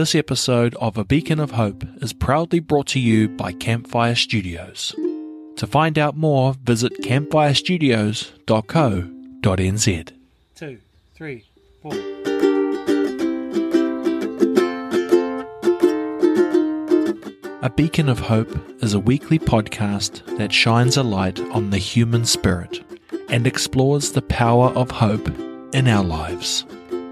This episode of A Beacon of Hope is proudly brought to you by Campfire Studios. To find out more, visit campfirestudios.co.nz. Two, three, four. A Beacon of Hope is a weekly podcast that shines a light on the human spirit and explores the power of hope in our lives.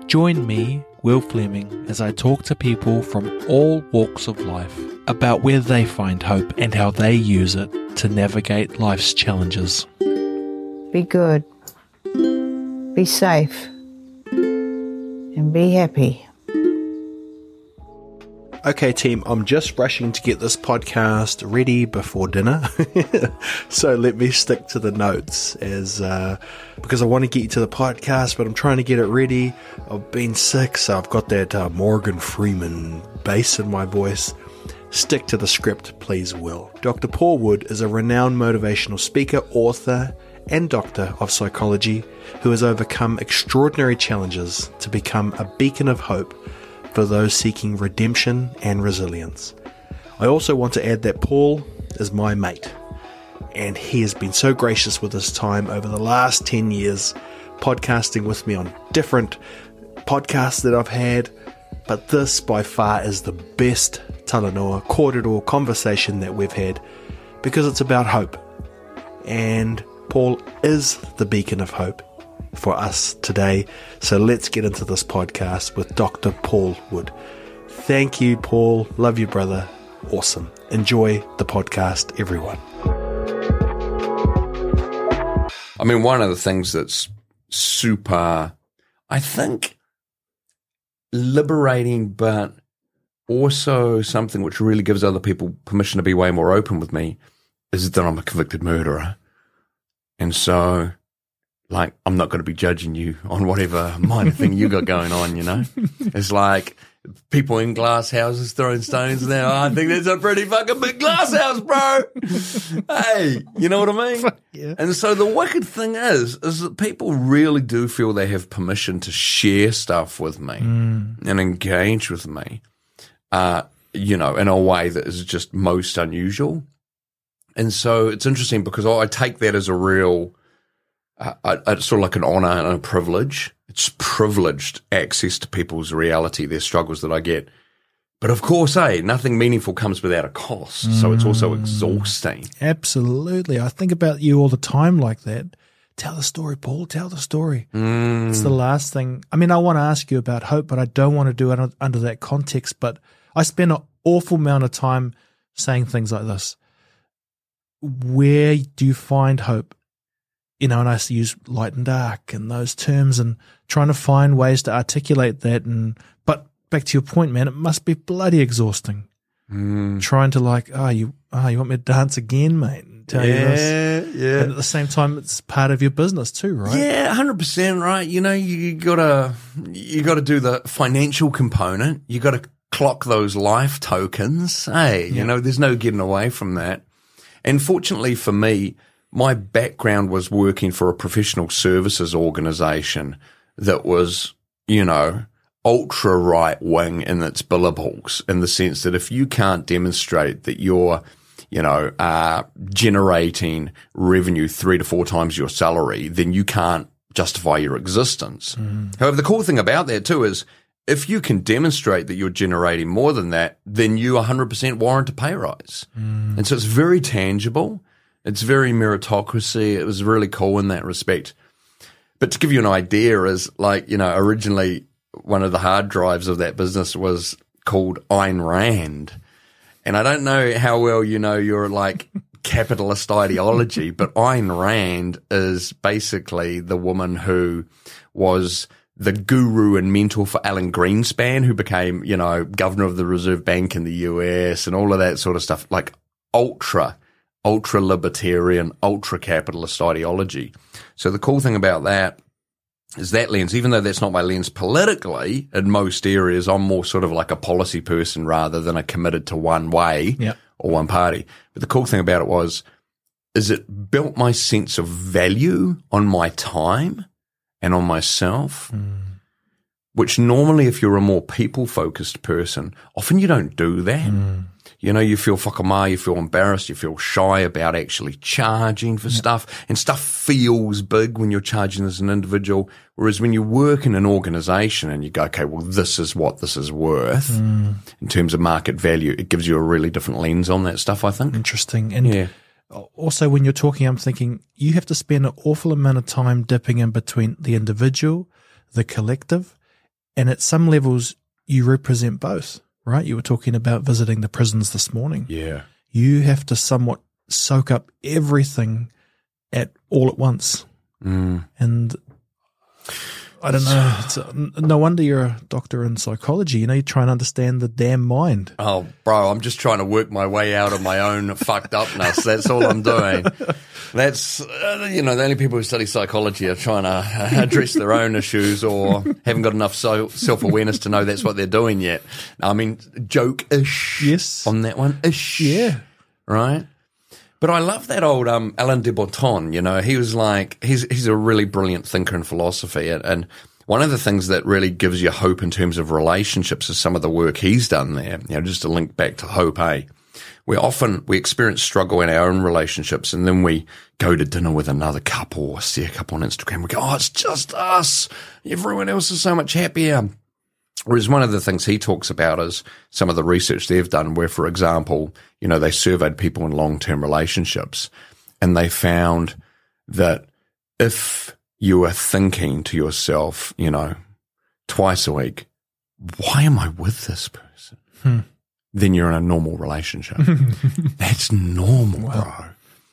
Join me, Will Fleming, as I talk to people from all walks of life about where they find hope and how they use it to navigate life's challenges. Be good. Be safe. And be happy. Okay, team, I'm just rushing to get this podcast ready before dinner. so let me stick to the notes as uh, because I want to get you to the podcast, but I'm trying to get it ready. I've been sick, so I've got that uh, Morgan Freeman bass in my voice. Stick to the script, please, Will. Dr. Paul Wood is a renowned motivational speaker, author, and doctor of psychology who has overcome extraordinary challenges to become a beacon of hope for those seeking redemption and resilience. I also want to add that Paul is my mate, and he has been so gracious with his time over the last 10 years, podcasting with me on different podcasts that I've had. But this by far is the best Talanoa corridor conversation that we've had because it's about hope. And Paul is the beacon of hope for us today. So let's get into this podcast with Dr. Paul Wood. Thank you, Paul. Love you, brother. Awesome. Enjoy the podcast, everyone. I mean, one of the things that's super, I think, liberating, but also something which really gives other people permission to be way more open with me is that I'm a convicted murderer. And so like I'm not going to be judging you on whatever minor thing you got going on, you know? It's like people in glass houses throwing stones now. I think that's a pretty fucking big glass house, bro. hey, you know what I mean? Yeah. And so the wicked thing is, is that people really do feel they have permission to share stuff with me Mm. and engage with me, uh, you know, in a way that is just most unusual. And so it's interesting because I take that as a real, uh, it's sort of like an honor and a privilege. It's privileged access to people's reality, their struggles that I get. But of course, hey, nothing meaningful comes without a cost. So it's also exhausting. Absolutely. I think about you all the time like that. Tell the story, Paul. Tell the story. It's the last thing. I mean, I want to ask you about hope, but I don't want to do it under that context. But I spend an awful amount of time saying things like this. Where do you find hope? You know, and I used to use light and dark and those terms and trying to find ways to articulate that. And, but back to your point, man, it must be bloody exhausting mm. trying to like, oh, you, oh, you want me to dance again, mate? Tell you this. yeah. And at the same time, it's part of your business too, right? Yeah, hundred percent right. You know, you gotta you gotta do the financial component. You gotta clock those life tokens. Hey, you know, there's no getting away from that. And fortunately for me, my background was working for a professional services organization that was, you know, ultra right wing in its billables in the sense that if you can't demonstrate that you're you know, uh, generating revenue three to four times your salary, then you can't justify your existence. However, the cool thing about that too is if you can demonstrate that you're generating more than that, then you 100% warrant a pay rise. And so it's very tangible. It's very meritocracy. It was really cool in that respect. But to give you an idea is like, you know, originally one of the hard drives of that business was called Ayn Rand. And I don't know how well you know your like capitalist ideology, but Ayn Rand is basically the woman who was the guru and mentor for Alan Greenspan, who became, you know, governor of the Reserve Bank in the US and all of that sort of stuff, like ultra, ultra libertarian, ultra capitalist ideology. So the cool thing about that is that lens, even though that's not my lens politically in most areas, I'm more sort of like a policy person rather than a committed to one way Yeah. or one party. But the cool thing about it was, is it built my sense of value on my time and on myself hmm. which normally, if you're a more people focused person, often you don't do that. Hmm. You know, you feel whakamā, you feel embarrassed, you feel shy about actually charging for stuff, and stuff feels big when you're charging as an individual. Whereas when you work in an organization and you go, okay, well, this is what this is worth hmm. in terms of market value, it gives you a really different lens on that stuff, I think. Interesting. And Yeah. also, when you're talking, I'm thinking you have to spend an awful amount of time dipping in between the individual, the collective, and at some levels, you represent both, right? You were talking about visiting the prisons this morning. Yeah. You have to somewhat soak up everything at all at once. Mm. And I don't know. It's uh, no wonder you're a doctor in psychology. You know, you try and understand the damn mind. Oh, bro, I'm just trying to work my way out of my own fucked upness. That's all I'm doing. That's, uh, you know, the only people who study psychology are trying to address their own issues or haven't got enough so, self awareness to know that's what they're doing yet. I mean, joke ish. Yes. On that one. Ish. Yeah. Right. But I love that old um, Alain de Botton. You know, he was like he's he's a really brilliant thinker in philosophy, and, and one of the things that really gives you hope in terms of relationships is some of the work he's done there. You know, just to link back to hope, eh? We often we experience struggle in our own relationships, and then we go to dinner with another couple or see a couple on Instagram. We go, "Oh, it's just us. Everyone else is so much happier." Whereas one of the things he talks about is some of the research they've done where, for example, you know, they surveyed people in long-term relationships and they found that if you are thinking to yourself, you know, twice a week, why am I with this person? Hmm. Then you're in a normal relationship. That's normal, bro.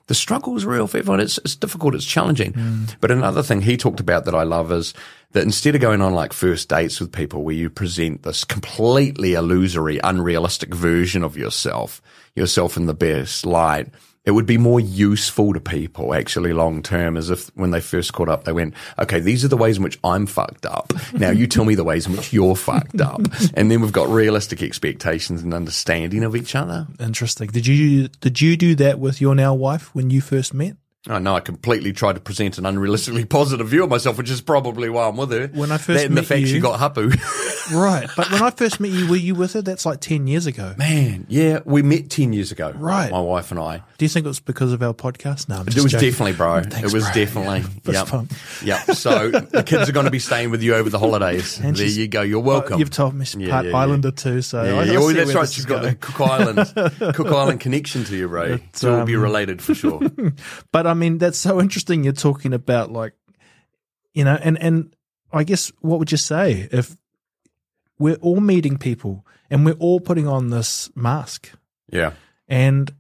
The struggle is real for everyone. It's, it's difficult. It's challenging. Mm. But another thing he talked about that I love is that instead of going on like first dates with people where you present this completely illusory, unrealistic version of yourself, yourself in the best light, it would be more useful to people actually long term as if when they first caught up, they went, okay, these are the ways in which I'm fucked up. Now you tell me the ways in which you're fucked up. And then we've got realistic expectations and understanding of each other. Interesting. Did you did you do that with your now wife when you first met? I know I completely tried to present an unrealistically positive view of myself, which is probably why I'm with her. When I first that and the met fact she you- got hapu. Right. But when I first met you, were you with her? That's like ten years ago. Man, yeah, we met ten years ago. Right. my wife and I. Do you think it was because of our podcast? No, I'm It was joking. definitely, bro. Thanks, it was bro. definitely. Yep. pump. Yep. So the kids are going to be staying with you over the holidays. And there you go. You're welcome. You've told me she's Yeah, part yeah, yeah. Islander too, so Yeah, I, yeah. See that's right. She's got the. Cook Island, Cook Island connection to you, Ray. So we'll be um, related for sure. But I mean, that's so interesting. You're talking about like, you know, and and I guess what would you say if we're all meeting people and we're all putting on this mask Yeah. and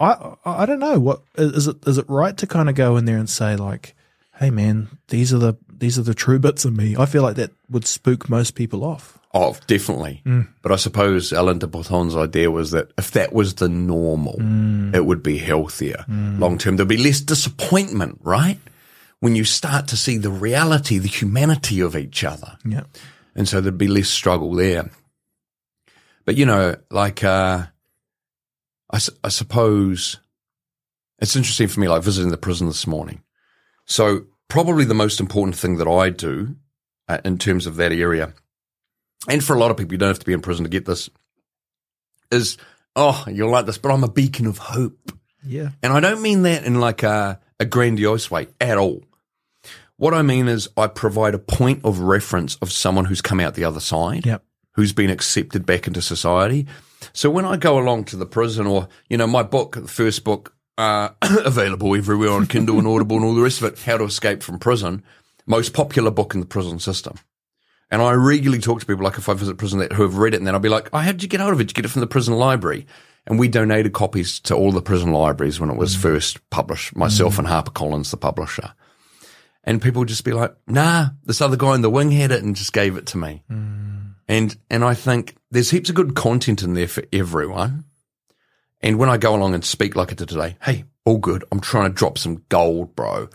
I I I don't know what is it is it right to kind of go in there and say like, hey man, these are the these are the true bits of me. I feel like that would spook most people off. Oh, definitely. But I suppose Alain de Botton's idea was that if that was the normal, it would be healthier long term. There'd be less disappointment, right? When you start to see the reality, the humanity of each other. Yeah. And so there'd be less struggle there. But, you know, like, uh, I, I suppose it's interesting for me, like visiting the prison this morning. So probably the most important thing that I do uh, in terms of that area, and for a lot of people, you don't have to be in prison to get this, is, oh, you'll like this, but I'm a beacon of hope. Yeah. And I don't mean that in like a, a grandiose way at all. What I mean is I provide a point of reference of someone who's come out the other side, Yep. who's been accepted back into society. So when I go along to the prison or, you know, my book, the first book, uh, available everywhere on Kindle and Audible and all the rest of it, How to Escape from Prison, most popular book in the prison system. And I regularly talk to people, like if I visit prison, that who have read it, and then I'll be like, "Oh, how did you get out of it? Did you get it from the prison library?" And we donated copies to all the prison libraries when it was mm. first published. Myself mm. and HarperCollins, the publisher. And people would just be like, "Nah, this other guy in the wing had it and just gave it to me." Mm. And and I think there's heaps of good content in there for everyone. And when I go along and speak like I did today, hey, all good. I'm trying to drop some gold, bro,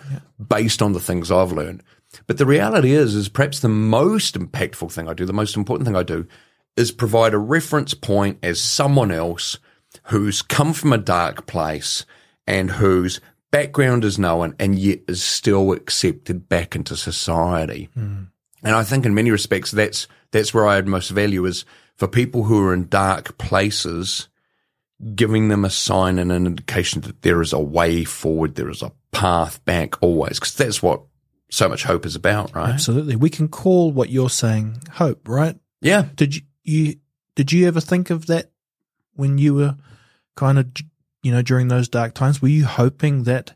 based on the things I've learned. But the reality is, is perhaps the most impactful thing I do, the most important thing I do, is provide a reference point as someone else who's come from a dark place and whose background is known and yet is still accepted back into society. Hmm. And I think in many respects, that's, that's where I add most value is for people who are in dark places, giving them a sign and an indication that there is a way forward, there is a path back always, because that's what so much hope is about, right? Absolutely. We can call what you're saying hope, right? Yeah. Did you, you did you ever think of that when you were kind of you know during those dark times? Were you hoping that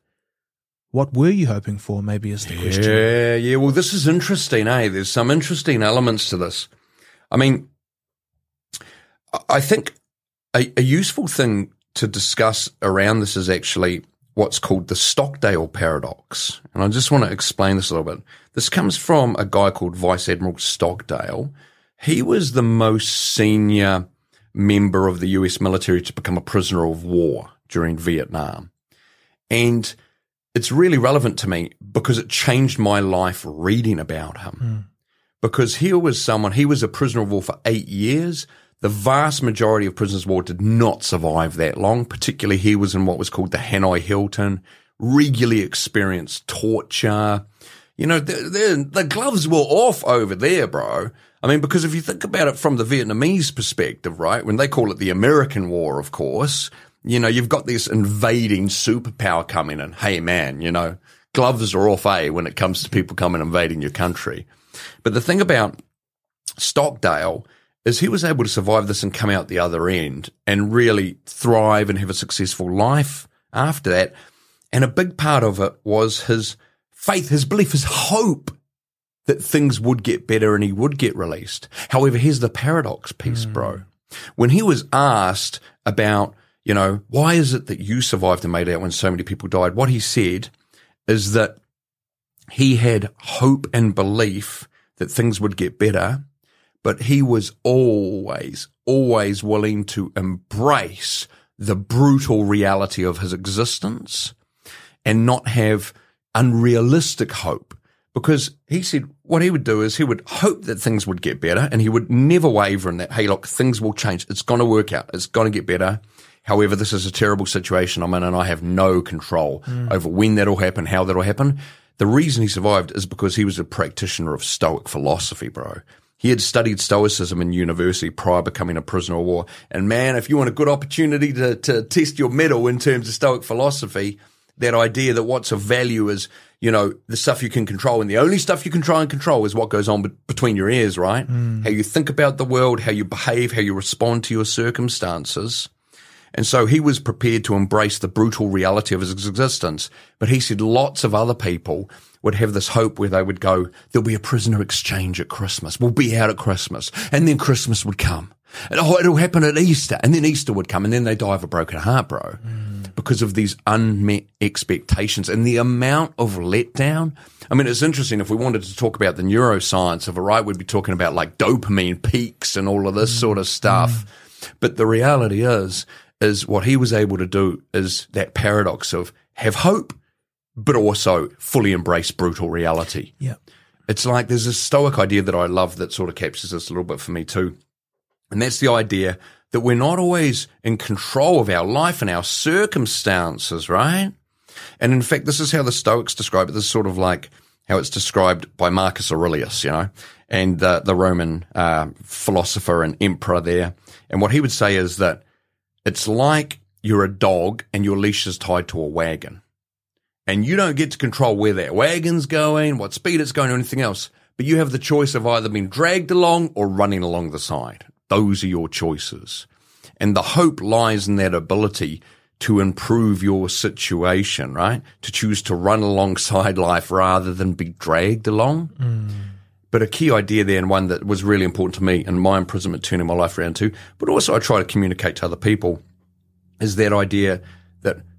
what were you hoping for? Maybe is the question. Yeah, yeah. Well, this is interesting, eh? There's some interesting elements to this. I mean, I think a, a useful thing to discuss around this is actually what's called the Stockdale paradox. And I just want to explain this a little bit. This comes from a guy called Vice Admiral Stockdale. He was the most senior member of the US military to become a prisoner of war during Vietnam. And it's really relevant to me because it changed my life reading about him. Hmm. Because here was someone, he was a prisoner of war for eight years. The vast majority of prisoners of war did not survive that long, particularly he was in what was called the Hanoi Hilton, regularly experienced torture. You know, the, the, the gloves were off over there, bro. I mean, because if you think about it from the Vietnamese perspective, right, when they call it the American War, of course, you know, you've got this invading superpower coming in. Hey, man, you know, gloves are off, A, when it comes to people coming invading your country. But the thing about Stockdale is he was able to survive this and come out the other end and really thrive and have a successful life after that. And a big part of it was his faith, his belief, his hope that things would get better and he would get released. However, here's the paradox piece, mm. bro. When he was asked about, you know, why is it that you survived and made out when so many people died? What he said is that he had hope and belief that things would get better, but he was always, always willing to embrace the brutal reality of his existence and not have unrealistic hope. Because he said what he would do is he would hope that things would get better and he would never waver in that, hey, look, things will change. It's going to work out. It's going to get better. However, this is a terrible situation I'm in and I have no control mm. over when that'll happen, how that'll happen. The reason he survived is because he was a practitioner of Stoic philosophy, bro. He had studied Stoicism in university prior becoming a prisoner of war. And man, if you want a good opportunity to, to test your mettle in terms of Stoic philosophy, that idea that what's of value is, you know, the stuff you can control and the only stuff you can try and control is what goes on be- between your ears, right? Mm. How you think about the world, how you behave, how you respond to your circumstances. And so he was prepared to embrace the brutal reality of his existence. But he said lots of other people would have this hope where they would go, there'll be a prisoner exchange at Christmas. We'll be out at Christmas. And then Christmas would come. And oh, it'll happen at Easter. And then Easter would come. And then they die of a broken heart, bro. Mm. Because of these unmet expectations and the amount of letdown. I mean, it's interesting. If we wanted to talk about the neuroscience of it, right, we'd be talking about like dopamine peaks and all of this mm. sort of stuff. Mm. But the reality is, is what he was able to do is that paradox of have hope, but also fully embrace brutal reality. Yeah. It's like there's a stoic idea that I love that sort of captures this a little bit for me too. And that's the idea that we're not always in control of our life and our circumstances, right? And in fact, this is how the Stoics describe it. This is sort of like how it's described by Marcus Aurelius, you know, and the, the Roman uh, philosopher and emperor there. And what he would say is that it's like you're a dog and your leash is tied to a wagon. And you don't get to control where that wagon's going, what speed it's going, or anything else. But you have the choice of either being dragged along or running along the side. Those are your choices. And the hope lies in that ability to improve your situation, right? To choose to run alongside life rather than be dragged along. Mm. But a key idea there, and one that was really important to me and my imprisonment turning my life around too, but also I try to communicate to other people, is that idea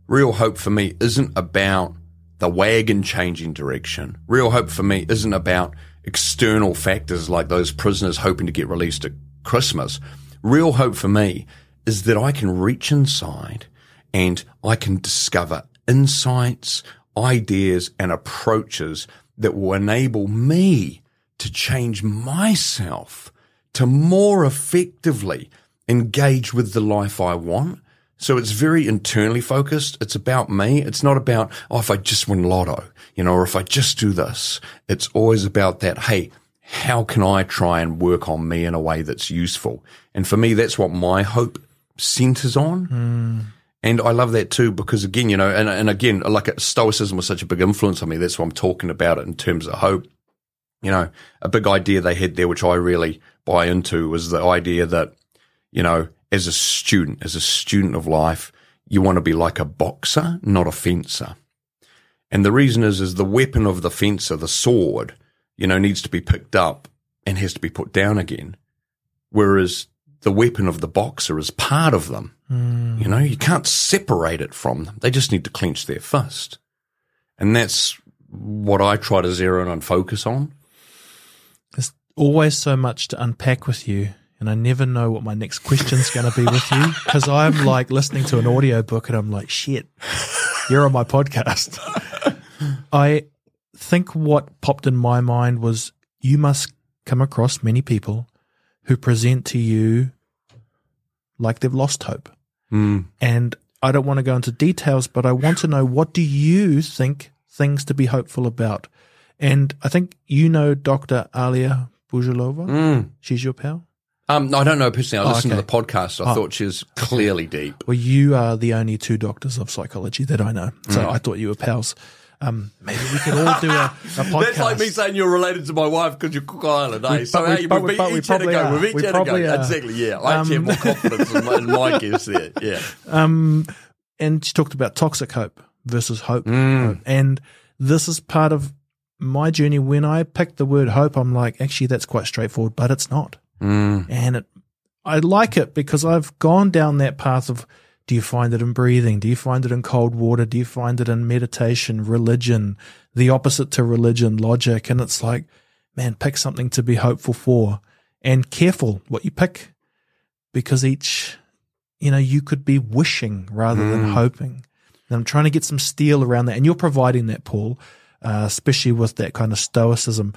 real hope for me isn't about the wagon changing direction. Real hope for me isn't about external factors like those prisoners hoping to get released at Christmas. Real hope for me is that I can reach inside and I can discover insights, ideas, and approaches that will enable me to change myself to more effectively engage with the life I want. So it's very internally focused. It's about me. It's not about, oh, if I just win lotto, you know, or if I just do this. It's always about that. Hey, how can I try and work on me in a way that's useful? And for me, that's what my hope centers on. Hmm. And I love that too because again, you know, and, and again, like uh, Stoicism was such a big influence on me. That's why I'm talking about it in terms of hope. You know, a big idea they had there, which I really buy into, was the idea that, you know, as a student, as a student of life, you want to be like a boxer, not a fencer. And the reason is, is the weapon of the fencer, the sword, you know, needs to be picked up and has to be put down again. Whereas the weapon of the boxer is part of them. Hmm. You know, you can't separate it from them. They just need to clench their fist. And that's what I try to zero in and focus on. There's always so much to unpack with you, and I never know what my next question's going to be with you because I'm like listening to an audio book and I'm like, shit, you're on my podcast. I think what popped in my mind was you must come across many people who present to you like they've lost hope. Hmm. And I don't want to go into details, but I want to know what do you think things to be hopeful about? And I think you know Dr. Alia Buzhalova. Hmm. She's your pal. Um, no, I don't know personally. I Oh, listened okay. to the podcast. I thought she was clearly deep. Well, you are the only two doctors of psychology that I know. So I thought you were pals. Um, maybe we could all do a, a podcast. That's like me saying you're related to my wife because you're Cook Island, eh? We- so we- we we- we each other probably go. are. We beat We each other go. are. Exactly, yeah. I actually have more confidence in my, in my guess there. Yeah. um, and she talked about toxic hope versus hope. hope. And this is part of my journey. When I picked the word hope, I'm like, actually, that's quite straightforward, but it's not. And it, I like it because I've gone down that path of do you find it in breathing? Do you find it in cold water? Do you find it in meditation, religion, the opposite to religion, logic? And it's like, man, pick something to be hopeful for and careful what you pick because each, you know, you could be wishing rather than hoping. And I'm trying to get some steel around that. And you're providing that, Paul, uh, especially with that kind of stoicism.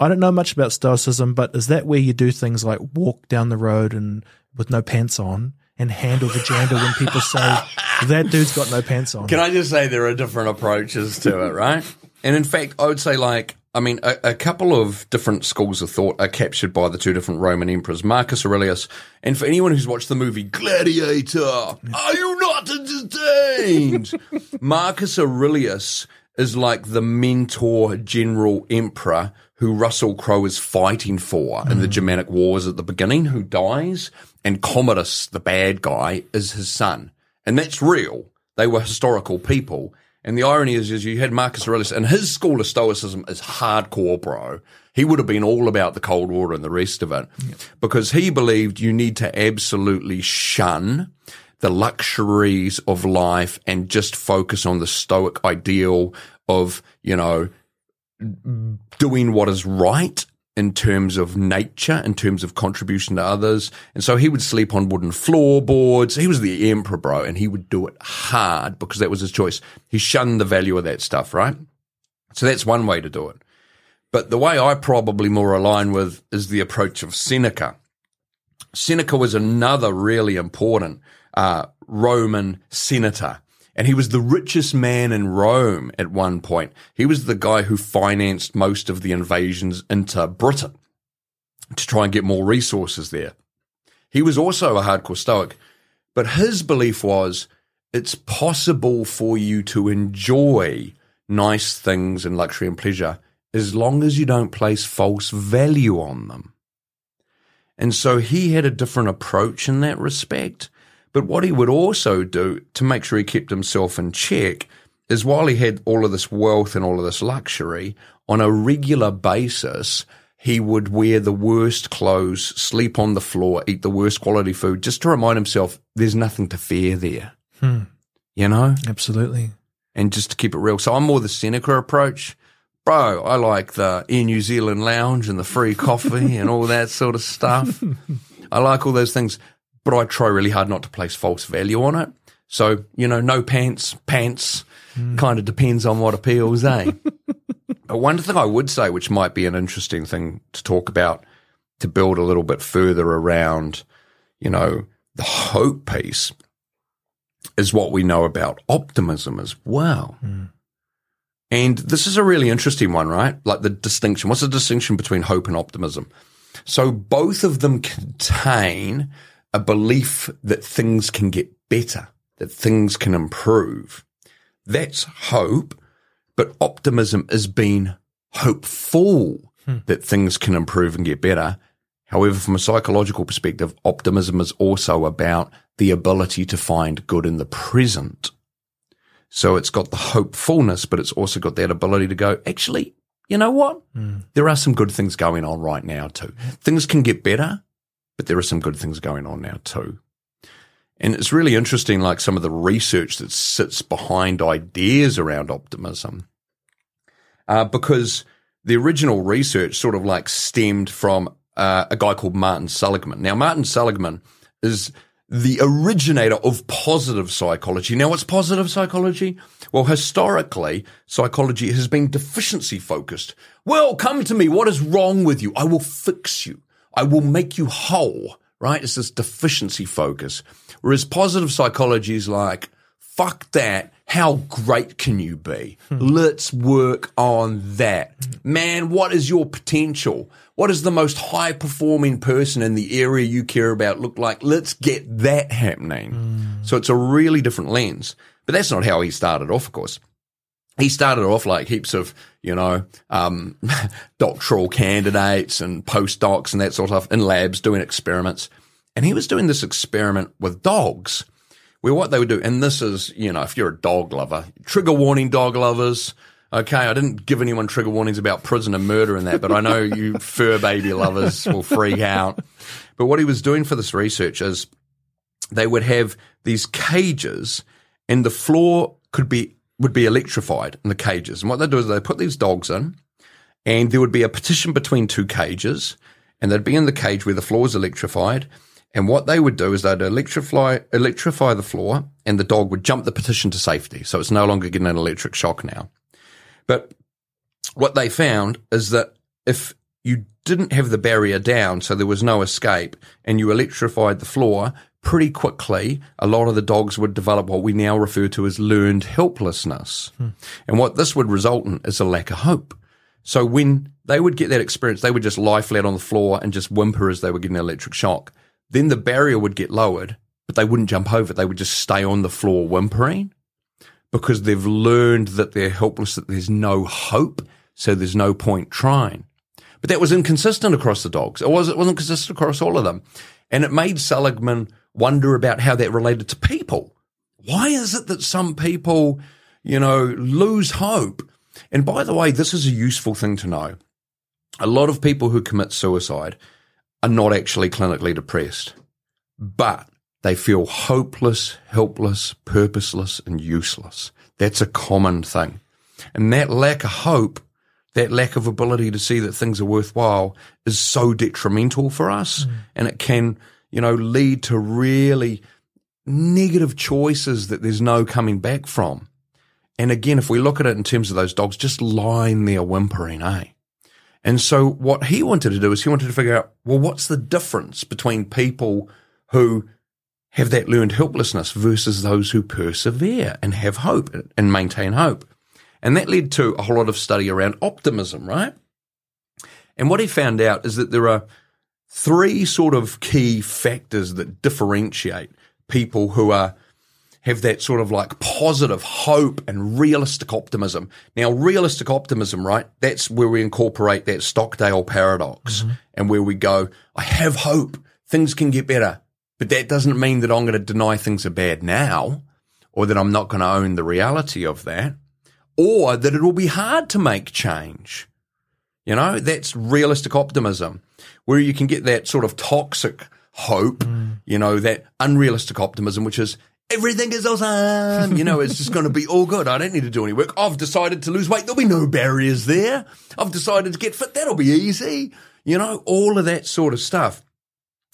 I don't know much about stoicism, but is that where you do things like walk down the road and with no pants on and handle the gender when people say that dude's got no pants on? Can I just say there are different approaches to it, right? And in fact, I would say like, I mean, a, a couple of different schools of thought are captured by the two different Roman emperors, Marcus Aurelius. And for anyone who's watched the movie Gladiator, are you not entertained? Marcus Aurelius is like the mentor general emperor who Russell Crowe is fighting for in the mm. Germanic wars at the beginning, who dies, and Commodus, the bad guy, is his son. And that's real. They were historical people. And the irony is, is you had Marcus Aurelius, and his school of Stoicism is hardcore, bro. He would have been all about the Cold War and the rest of it, because he believed you need to absolutely shun the luxuries of life and just focus on the Stoic ideal of, you know, doing what is right in terms of nature, in terms of contribution to others. And so he would sleep on wooden floorboards. He was the emperor, bro, and he would do it hard because that was his choice. He shunned the value of that stuff, right? So that's one way to do it. But the way I probably more align with is the approach of Seneca. Seneca was another really important uh, Roman senator. And he was the richest man in Rome at one point. He was the guy who financed most of the invasions into Britain to try and get more resources there. He was also a hardcore Stoic, but his belief was it's possible for you to enjoy nice things and luxury and pleasure as long as you don't place false value on them. And so he had a different approach in that respect. But what he would also do to make sure he kept himself in check is while he had all of this wealth and all of this luxury, on a regular basis, he would wear the worst clothes, sleep on the floor, eat the worst quality food, just to remind himself there's nothing to fear there. Hmm. You know? Absolutely. and just to keep it real. So I'm more the Seneca approach. Bro, I like the Air New Zealand lounge and the free coffee and all that sort of stuff. I like all those things, but I try really hard not to place false value on it. So, you know, no pants, pants kind of depends on what appeals, eh? But One thing I would say, which might be an interesting thing to talk about to build a little bit further around, you know, the hope piece is what we know about optimism as well. And this is a really interesting one, right? Like the distinction. What's the distinction between hope and optimism? So both of them contain a belief that things can get better, that things can improve. That's hope, but optimism is being hopeful hmm. that things can improve and get better. However, from a psychological perspective, optimism is also about the ability to find good in the present. So it's got the hopefulness, but it's also got that ability to go, actually, you know what? Hmm. There are some good things going on right now too. Things can get better, but there are some good things going on now too. And it's really interesting, like some of the research that sits behind ideas around optimism. Uh, because the original research sort of like stemmed from uh, a guy called Martin Seligman. Now, Martin Seligman is the originator of positive psychology. Now, what's positive psychology? Well, historically, psychology has been deficiency focused. Well, come to me. What is wrong with you? I will fix you. I will make you whole, right? It's this deficiency focus. Whereas positive psychology is like, fuck that. How great can you be? Hmm. Let's work on that. Man, what is your potential? What does the most high performing person in the area you care about look like? Let's get that happening. Hmm. So it's a really different lens. But that's not how he started off, of course. He started off like heaps of, you know, um, doctoral candidates and postdocs and that sort of stuff in labs doing experiments. And he was doing this experiment with dogs where what they would do, and this is, you know, if you're a dog lover, trigger warning dog lovers. Okay, I didn't give anyone trigger warnings about prison and murder and that, but I know you fur baby lovers will freak out. But what he was doing for this research is they would have these cages and the floor could be would be electrified in the cages. And what they do is they put these dogs in and there would be a partition between two cages and they'd be in the cage where the floor is electrified. And what they would do is they'd electrify electrify the floor and the dog would jump the partition to safety. So it's no longer getting an electric shock now. But what they found is that if you didn't have the barrier down, so there was no escape, and you electrified the floor pretty quickly, a lot of the dogs would develop what we now refer to as learned helplessness. Hmm. And what this would result in is a lack of hope. So when they would get that experience, they would just lie flat on the floor and just whimper as they were getting an electric shock. Then the barrier would get lowered, but they wouldn't jump over. They would just stay on the floor whimpering because they've learned that they're helpless, that there's no hope, so there's no point trying. But that was inconsistent across the dogs. It, was, it wasn't consistent across all of them. And it made Seligman wonder about how that related to people. Why is it that some people, you know, lose hope? And by the way, this is a useful thing to know. A lot of people who commit suicide are not actually clinically depressed, but they feel hopeless, helpless, purposeless, and useless. That's a common thing. And that lack of hope, that lack of ability to see that things are worthwhile is so detrimental for us. Mm. And it can, you know, lead to really negative choices that there's no coming back from. And again, if we look at it in terms of those dogs just lying there whimpering, eh? And so what he wanted to do is he wanted to figure out, well, what's the difference between people who have that learned helplessness versus those who persevere and have hope and maintain hope. And that led to a whole lot of study around optimism, right? And what he found out is that there are three sort of key factors that differentiate people who are have that sort of like positive hope and realistic optimism. Now, realistic optimism, right? That's where we incorporate that Stockdale paradox mm-hmm. and where we go, I have hope. Things can get better. But that doesn't mean that I'm going to deny things are bad now or that I'm not going to own the reality of that or that it will be hard to make change. You know, that's realistic optimism where you can get that sort of toxic hope, mm. you know, that unrealistic optimism, which is everything is awesome. You know, it's just going to be all good. I don't need to do any work. I've decided to lose weight. There'll be no barriers there. I've decided to get fit. That'll be easy. You know, all of that sort of stuff.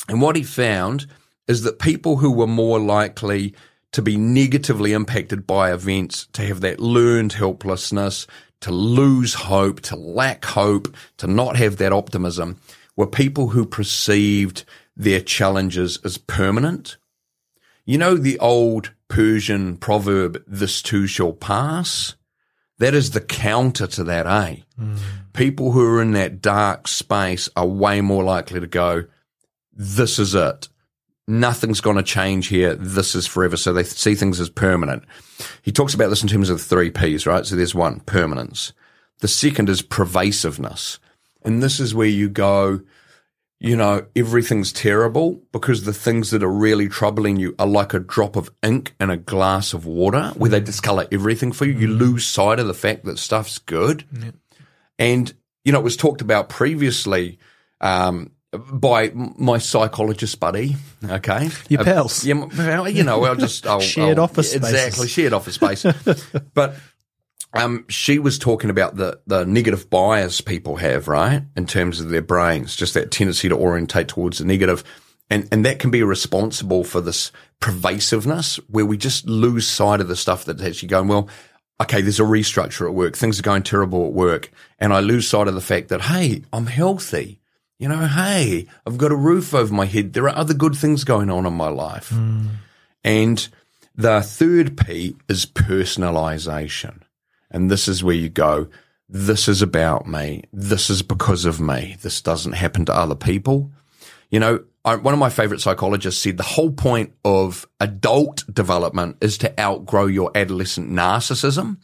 And what he found is that people who were more likely to be negatively impacted by events, to have that learned helplessness, to lose hope, to lack hope, to not have that optimism, were people who perceived their challenges as permanent. You know the old Persian proverb, this too shall pass? That is the counter to that, eh? People who are in that dark space are way more likely to go, this is it. Nothing's going to change here. This is forever. So they see things as permanent. He talks about this in terms of the three P's, right? So there's one, permanence. The second is pervasiveness. And this is where you go, you know, everything's terrible because the things that are really troubling you are like a drop of ink in a glass of water where they discolor everything for you. You lose sight of the fact that stuff's good. And, you know, it was talked about previously, um, by my psychologist buddy. Okay. Your Uh, pals. yeah, you know, I'll just I'll, Shared I'll- office spaces. Exactly, shared office space. but um, she was talking about the the negative bias people have, right, in terms of their brains, just that tendency to orientate towards the negative, and and that can be responsible for this pervasiveness where we just lose sight of the stuff that's actually going well. Okay, there's a restructure at work. Things are going terrible at work, and I lose sight of the fact that hey, I'm healthy. You know, hey, I've got a roof over my head. There are other good things going on in my life. And the third P is personalization. And this is where you go, this is about me. This is because of me. This doesn't happen to other people. You know, I, one of my favorite psychologists said the whole point of adult development is to outgrow your adolescent narcissism.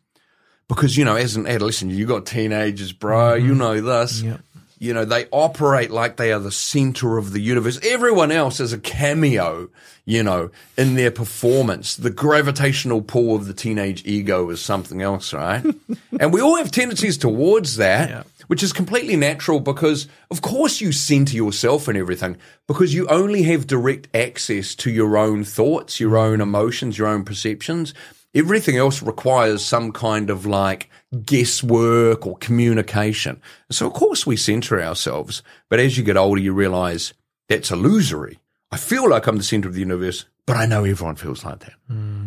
Because, you know, as an adolescent, you got teenagers, bro, you mm-hmm. know this. Yep. You know, they operate like they are the center of the universe. Everyone else is a cameo, you know, in their performance. The gravitational pull of the teenage ego is something else, right? and we all have tendencies towards that, which is completely natural because, of course, you center yourself and everything because you only have direct access to your own thoughts, your own emotions, your own perceptions. Everything else requires some kind of like guesswork or communication. So of course we center ourselves, but as you get older, you realize that's illusory. I feel like I'm the center of the universe, but I know everyone feels like that.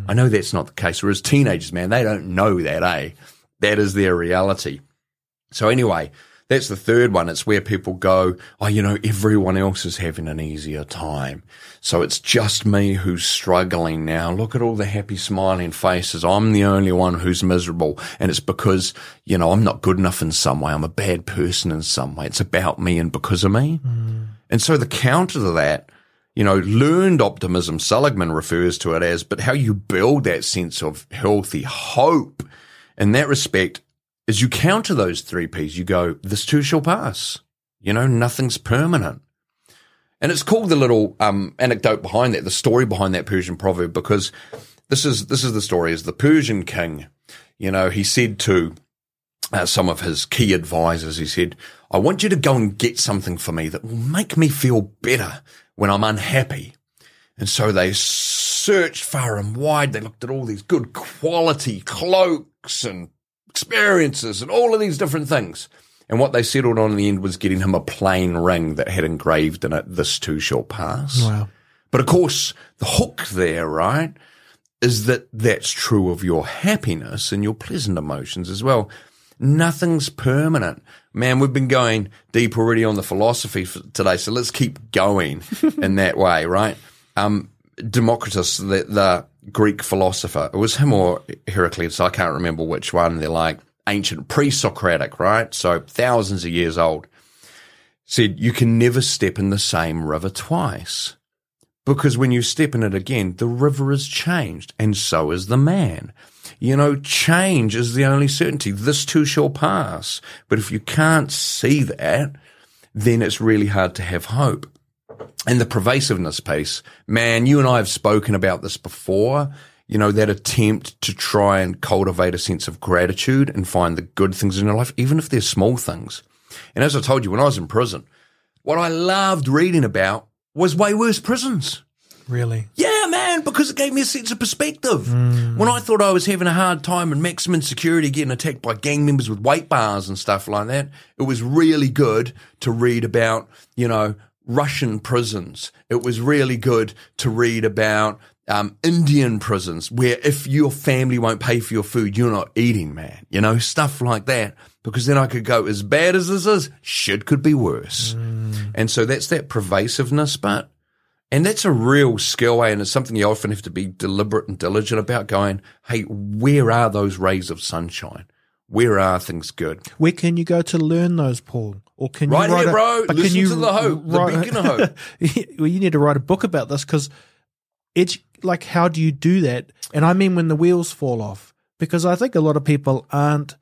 I know that's not the case. Whereas teenagers, man, they don't know that, eh? That is their reality. So anyway, that's the third one. It's where people go, oh, you know, everyone else is having an easier time. So it's just me who's struggling now. Look at all the happy smiling faces. I'm the only one who's miserable. And it's because, you know, I'm not good enough in some way. I'm a bad person in some way. It's about me and because of me. Mm. And so the counter to that, you know, learned optimism, Seligman refers to it as, but how you build that sense of healthy hope in that respect is you counter those three P's. You go, this too shall pass. You know, nothing's permanent. And it's called the little um, anecdote behind that, the story behind that Persian proverb, because this is this is the story. Is the Persian king, you know, he said to uh, some of his key advisors, he said, "I want you to go and get something for me that will make me feel better when I'm unhappy." And so they searched far and wide. They looked at all these good quality cloaks and experiences and all of these different things. And what they settled on in the end was getting him a plain ring that had engraved in it, this too shall pass. Wow. But of course, the hook there, right, is that that's true of your happiness and your pleasant emotions as well. Nothing's permanent. Man, we've been going deep already on the philosophy for today, so let's keep going in that way, right? Um, Democritus, the, the Greek philosopher, it was him or Heraclitus, I can't remember which one. They're like ancient pre-Socratic, right? So thousands of years old. Said you can never step in the same river twice. Because when you step in it again, the river has changed, and so is the man. You know, change is the only certainty. This too shall pass. But if you can't see that, then it's really hard to have hope. And the pervasiveness piece, man, you and I have spoken about this before. You know, that attempt to try and cultivate a sense of gratitude and find the good things in your life, even if they're small things. And as I told you, when I was in prison, what I loved reading about was way worse prisons. Really? Yeah, man, because it gave me a sense of perspective. Hmm. When I thought I was having a hard time in maximum security getting attacked by gang members with weight bars and stuff like that, it was really good to read about, you know, Russian prisons. It was really good to read about um, Indian prisons where if your family won't pay for your food, you're not eating, man. You know, stuff like that. Because then I could go, as bad as this is, shit could be worse. And so that's that pervasiveness, but and that's a real skill, eh? and it's something you often have to be deliberate and diligent about going, hey, where are those rays of sunshine? Where are things good? Where can you go to learn those, Paul? Or can Right you write here, a, bro. but Listen can you to the hope, the beacon of hope. well, you need to write a book about this because it's like, how do you do that? And I mean, when the wheels fall off, because I think a lot of people aren't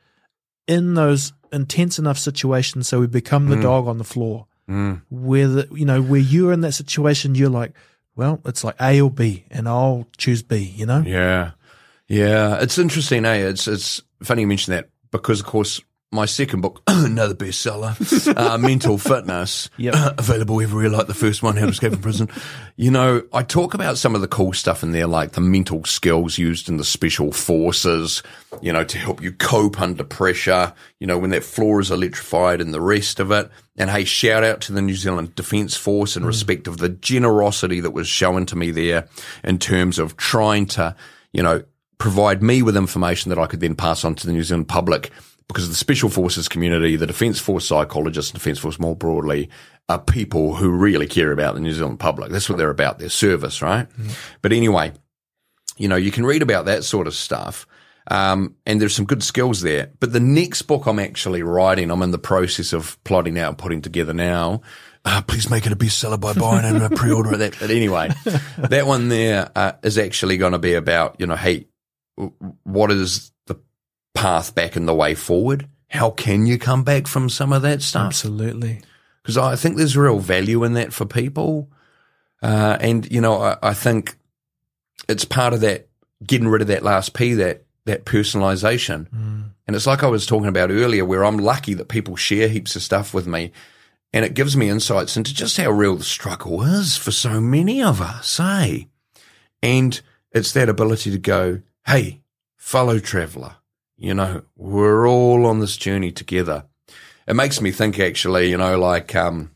in those intense enough situations, so we become Mm. the dog on the floor. Where the, you know, where you're in that situation, you're like, well, it's like A or B, and I'll choose B. You know, Yeah. Yeah. It's interesting, eh? It's it's funny you mention that because of course my second book, another bestseller, uh, Mental Fitness, Yep. available everywhere like the first one, How to Escape from Prison. You know, I talk about some of the cool stuff in there, like the mental skills used in the special forces, you know, to help you cope under pressure, you know, when that floor is electrified and the rest of it. And hey, shout out to the New Zealand Defence Force in respect of the generosity that was shown to me there in terms of trying to, you know, provide me with information that I could then pass on to the New Zealand public because the Special Forces community, the Defence Force psychologists, and Defence Force more broadly, are people who really care about the New Zealand public. That's what they're about, their service, right? But anyway, you know, you can read about that sort of stuff. Um, and there's some good skills there. But the next book I'm actually writing, I'm in the process of plotting out and putting together now. Uh, please make it a bestseller by buying and a pre-order of that. But anyway, that one there uh, is actually going to be about, you know, hey, what is the path back and the way forward? How can you come back from some of that stuff? absolutely. because I think there's real value in that for people. Uh, and you know, I, I think it's part of that getting rid of that last P, that that personalization. And it's like I was talking about earlier, where I'm lucky that people share heaps of stuff with me, and it gives me insights into just how real the struggle is for so many of us, eh? And it's that ability to go, hey, fellow traveler, you know, we're all on this journey together it makes me think actually, you know, like um,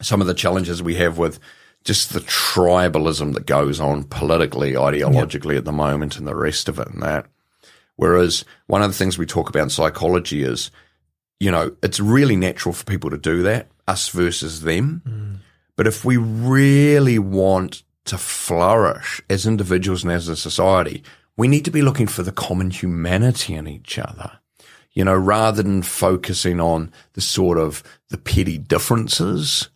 some of the challenges we have with just the tribalism that goes on politically, ideologically at the moment and the rest of it and that. Whereas one of the things we talk about in psychology is, you know, it's really natural for people to do that, us versus them. But if we really want to flourish as individuals and as a society, we need to be looking for the common humanity in each other you know, rather than focusing on the sort of the petty differences.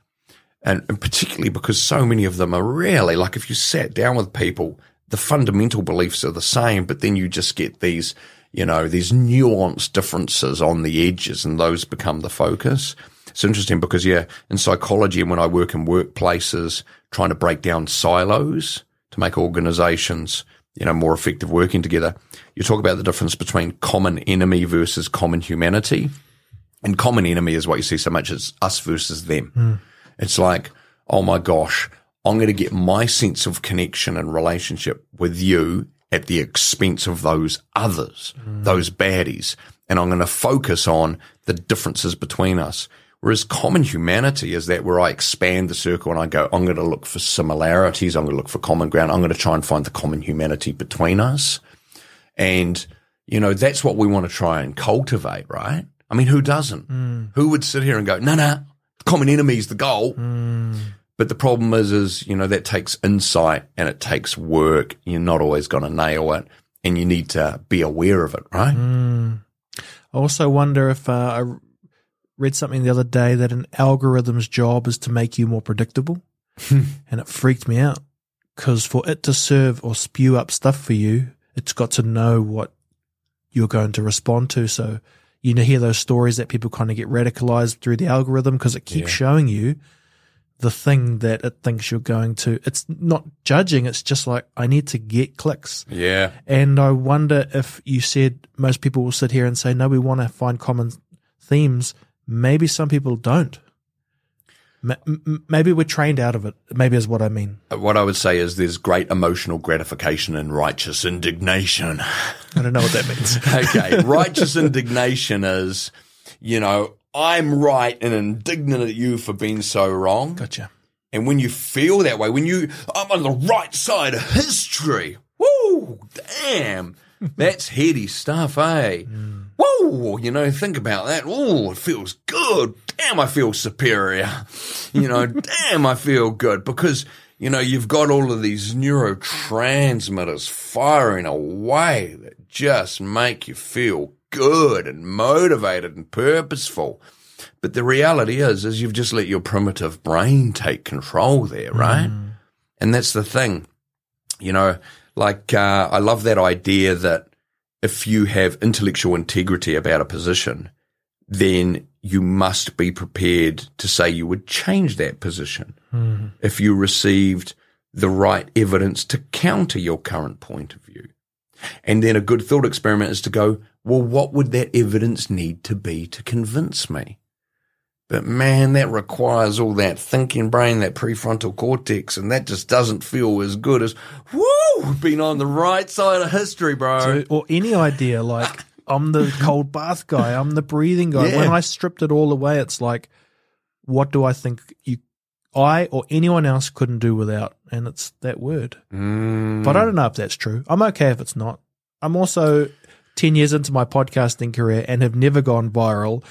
And, and particularly because so many of them are really like if you sat down with people, the fundamental beliefs are the same, but then you just get these, you know, these nuanced differences on the edges and those become the focus. It's interesting because, yeah, in psychology and when I work in workplaces, trying to break down silos to make organizations, you know, more effective working together. You talk about the difference between common enemy versus common humanity. And common enemy is what you see so much as us versus them. Hmm. It's like, oh my gosh, I'm going to get my sense of connection and relationship with you at the expense of those others, hmm. those baddies. And I'm going to focus on the differences between us. Whereas common humanity is that where I expand the circle and I go, I'm going to look for similarities. I'm going to look for common ground. I'm going to try and find the common humanity between us. And, you know, that's what we want to try and cultivate, right? I mean, who doesn't? Hmm. Who would sit here and go, no, no, common enemy is the goal. Hmm. But the problem is, is, you know, that takes insight and it takes work. You're not always going to nail it and you need to be aware of it, right? Hmm. I also wonder if uh, I read something the other day that an algorithm's job is to make you more predictable, and it freaked me out because for it to serve or spew up stuff for you, it's got to know what you're going to respond to. So you know, hear those stories that people kind of get radicalized through the algorithm because it keeps Yeah. showing you the thing that it thinks you're going to. It's not judging. It's just like I need to get clicks. Yeah. And I wonder if you said most people will sit here and say, no, we want to find common themes. Maybe some people don't. Maybe we're trained out of it. Maybe is what I mean. What I would say is there's great emotional gratification and righteous indignation. I don't know what that means. okay, righteous indignation is, you know, I'm right and indignant at you for being so wrong. Gotcha. And when you feel that way, when you, I'm on the right side of history. Woo, damn. That's heady stuff, eh? Whoa, you know, think about that. Oh, it feels good. Damn, I feel superior. You know, damn, I feel good because, you know, you've got all of these neurotransmitters firing away that just make you feel good and motivated and purposeful. But the reality is, is you've just let your primitive brain take control there, right? And that's the thing, you know, like, uh, I love that idea that if you have intellectual integrity about a position, then you must be prepared to say you would change that position hmm. if you received the right evidence to counter your current point of view. And then a good thought experiment is to go, well, what would that evidence need to be to convince me? But man, that requires all that thinking brain, that prefrontal cortex, and that just doesn't feel as good as, woo, being on the right side of history, bro. So- or any idea like I'm the cold bath guy, I'm the breathing guy. Yeah. When I stripped it all away, it's like, what do I think you, I or anyone else couldn't do without? And it's that word. Mm. But I don't know if that's true. I'm okay if it's not. I'm also 10 years into my podcasting career and have never gone viral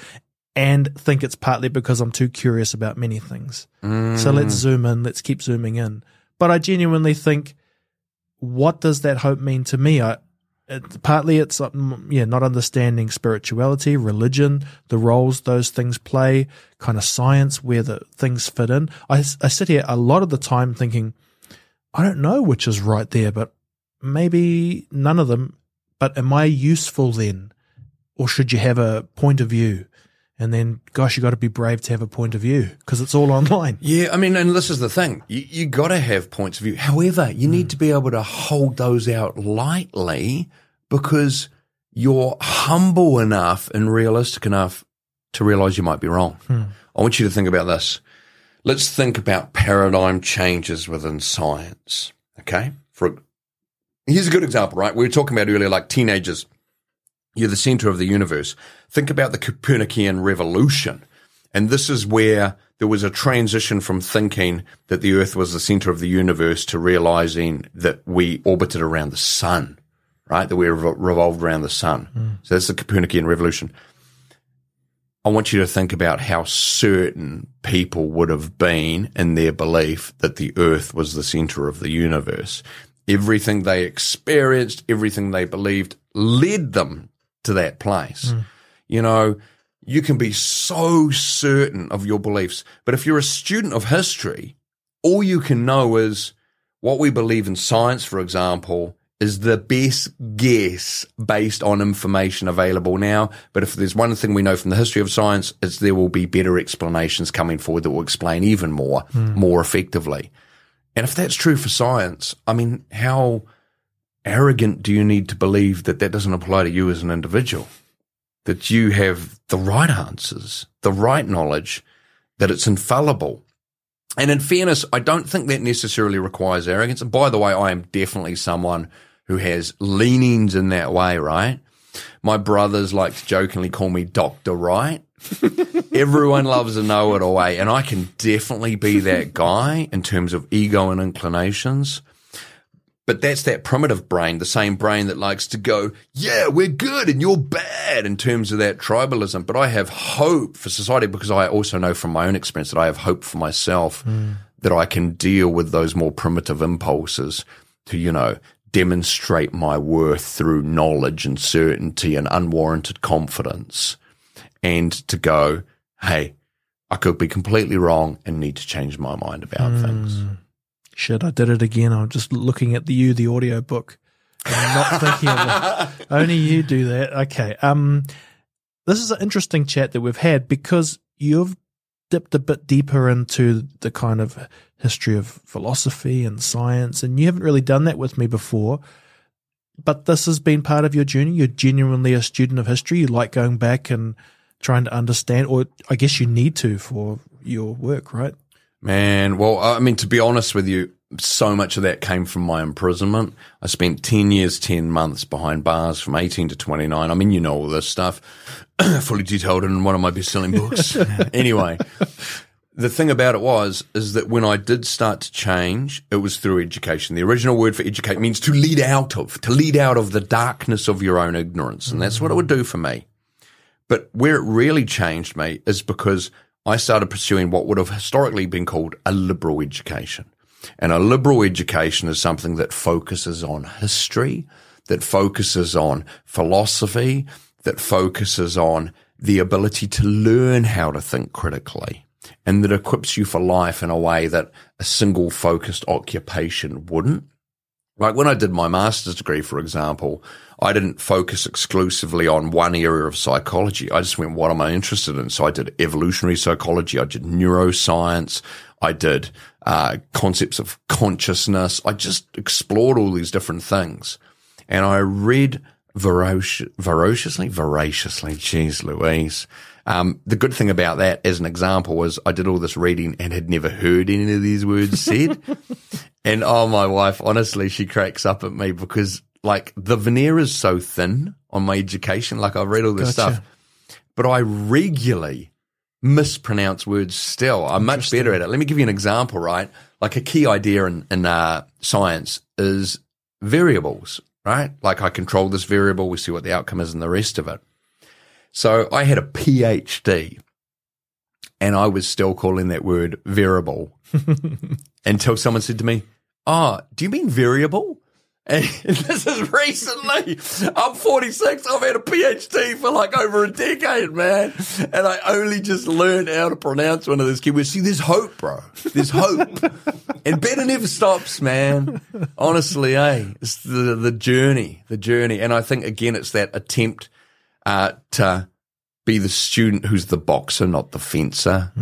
and think it's partly because I'm too curious about many things. So let's zoom in, let's keep zooming in. But I genuinely think, what does that hope mean to me? I, it, partly it's um, yeah, not understanding spirituality, religion, the roles those things play, kind of science, where the things fit in. I, I sit here a lot of the time thinking, I don't know which is right there, but maybe none of them. But am I useful then? Or should you have a point of view? And then, gosh, you got to be brave to have a point of view because it's all online. Yeah, I mean, and this is the thing. You, you got to have points of view. However, you need mm. to be able to hold those out lightly because you're humble enough and realistic enough to realize you might be wrong. Hmm. I want you to think about this. Let's think about paradigm changes within science. Okay. For here's a good example, right? We were talking about earlier, like teenagers. You're the center of the universe. Think about the Copernican revolution. And this is where there was a transition from thinking that the earth was the center of the universe to realizing that we orbited around the sun, right? That we revolved around the sun. Hmm. So that's the Copernican revolution. I want you to think about how certain people would have been in their belief that the earth was the center of the universe. Everything they experienced, everything they believed led them to that place. Mm. You know, you can be so certain of your beliefs, but if you're a student of history, all you can know is what we believe in science, for example, is the best guess based on information available now. But if there's one thing we know from the history of science, it's there will be better explanations coming forward that will explain even more, mm. more effectively. And if that's true for science, I mean, how arrogant do you need to believe that that doesn't apply to you as an individual? That you have the right answers, the right knowledge, that it's infallible. And in fairness, I don't think that necessarily requires arrogance. And by the way, I am definitely someone who has leanings in that way, right? My brothers like to jokingly call me Dr. Right. Everyone loves a know it all, eh? And I can definitely be that guy in terms of ego and inclinations. But that's that primitive brain, the same brain that likes to go, yeah, we're good and you're bad in terms of that tribalism. But I have hope for society because I also know from my own experience that I have hope for myself hmm. that I can deal with those more primitive impulses to, you know, demonstrate my worth through knowledge and certainty and unwarranted confidence and to go, hey, I could be completely wrong and need to change my mind about things. Hmm. Shit, I did it again. I'm just looking at the you, the audio book. I'm not thinking of it. Only you do that. Okay. Um, this is an interesting chat that we've had because you've dipped a bit deeper into the kind of history of philosophy and science, and you haven't really done that with me before. But this has been part of your journey. You're genuinely a student of history. You like going back and trying to understand, or I guess you need to for your work, right? Man, well, I mean, to be honest with you, so much of that came from my imprisonment. I spent 10 years, 10 months behind bars from 18 to 29. I mean, you know all this stuff, fully detailed in one of my best selling books. anyway, the thing about it was, is that when I did start to change, it was through education. The original word for educate means to lead out of, to lead out of the darkness of your own ignorance. And that's what it would do for me. But where it really changed me is because I started pursuing what would have historically been called a liberal education. And a liberal education is something that focuses on history, that focuses on philosophy, that focuses on the ability to learn how to think critically and that equips you for life in a way that a single focused occupation wouldn't. Like when I did my master's degree, for example, I didn't focus exclusively on one area of psychology. I just went, what am I interested in? So I did evolutionary psychology. I did neuroscience. I did uh, concepts of consciousness. I just explored all these different things. And I read voraci- voraciously, voraciously, geez Louise. Um, the good thing about that, as an example, was I did all this reading and had never heard any of these words said. and oh, my wife, honestly, she cracks up at me because like the veneer is so thin on my education. Like I've read all this Gotcha. stuff, but I regularly mispronounce words still. I'm much better at it. Let me give you an example, right? Like a key idea in, in uh, science is variables, right? Like I control this variable, we see what the outcome is and the rest of it. So I had a PhD and I was still calling that word variable until someone said to me, Oh, do you mean variable? And this is recently. I'm 46. I've had a PhD for like over a decade, man. And I only just learned how to pronounce one of those keywords. See, there's hope, bro. There's hope. and better never stops, man. Honestly, eh? It's the, the journey, the journey. And I think, again, it's that attempt uh, to be the student who's the boxer, not the fencer,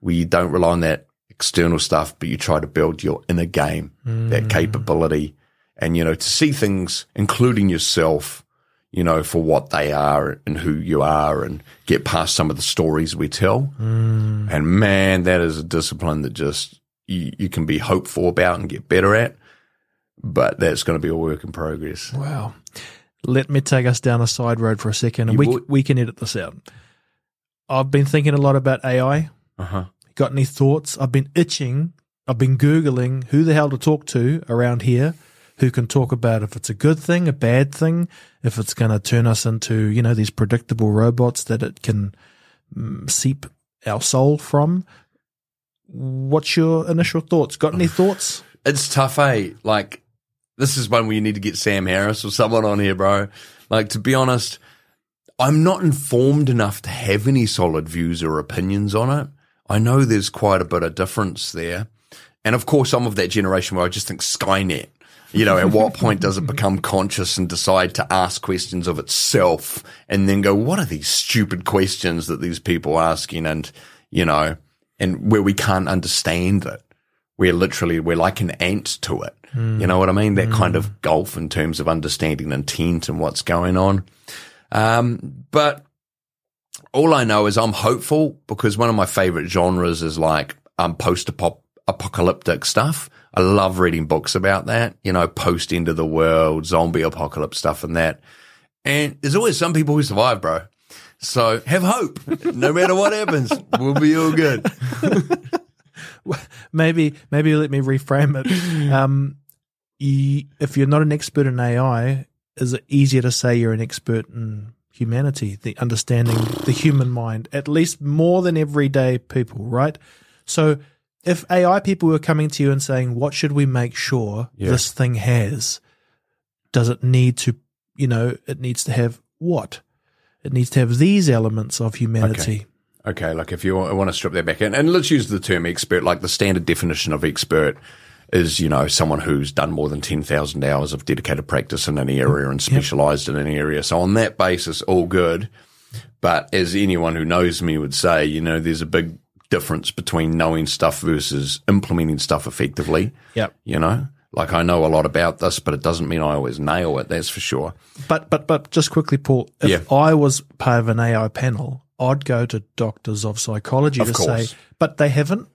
where you don't rely on that external stuff, but you try to build your inner game, that capability, and you know to see things, including yourself, you know for what they are and who you are, and get past some of the stories we tell. And man, that is a discipline that just you, you can be hopeful about and get better at. But that's going to be a work in progress. Wow. Let me take us down a side road for a second, and You we would- we can edit this out. I've been thinking a lot about AI. Uh huh. Got any thoughts? I've been itching. I've been googling who the hell to talk to around here, who can talk about if it's a good thing, a bad thing, if it's going to turn us into you know these predictable robots that it can mm, seep our soul from. What's your initial thoughts? Got any thoughts? It's tough, eh? Like, this is one where you need to get Sam Harris or someone on here, bro. Like, to be honest, I'm not informed enough to have any solid views or opinions on it. I know there's quite a bit of difference there. And of course, I'm of that generation where I just think Skynet. You know, at what point does it become conscious and decide to ask questions of itself and then go, what are these stupid questions that these people are asking? And, you know, and where we can't understand it we're literally we're like an ant to it. You know what I mean? That kind of gulf in terms of understanding intent and what's going on. Um, but all I know is I'm hopeful because one of my favorite genres is like um, post apocalyptic stuff. I love reading books about that, you know, post of the world, zombie apocalypse stuff and that. And there's always some people who survive, bro. So have hope. No matter what happens, we'll be all good. maybe maybe let me reframe it. Um, you, if you're not an expert in AI, is it easier to say you're an expert in humanity, the understanding the human mind, at least more than everyday people, right? So if AI people were coming to you and saying, "What should we make sure Yeah. this thing has?" Does it need to, you know, it needs to have what? It needs to have these elements of humanity. Okay, like if you want to strip that back in, and let's use the term expert, like the standard definition of expert is, you know, someone who's done more than 10,000 hours of dedicated practice in an area and specialized in an area. So on that basis, all good. But as anyone who knows me would say, you know, there's a big difference between knowing stuff versus implementing stuff effectively. Yep. You know, like I know a lot about this, but it doesn't mean I always nail it. That's for sure. But but but just quickly, Paul, if Yeah. I was part of an AI panel, I'd go to doctors of psychology Of to course. say, but they haven't.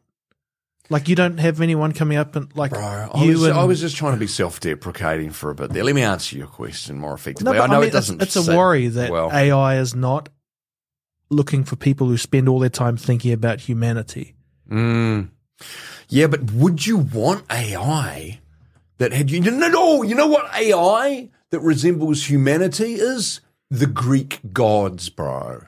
Like you don't have anyone coming up and like I you was, and I was just trying to be self-deprecating for a bit there. Let me answer your question more effectively. no, I know mean, it doesn't. It's, it's a worry that well. AI is not looking for people who spend all their time thinking about humanity. Mm. Yeah, but would you want AI that had you? No, no, you know what AI that resembles humanity is? The Greek gods, bro.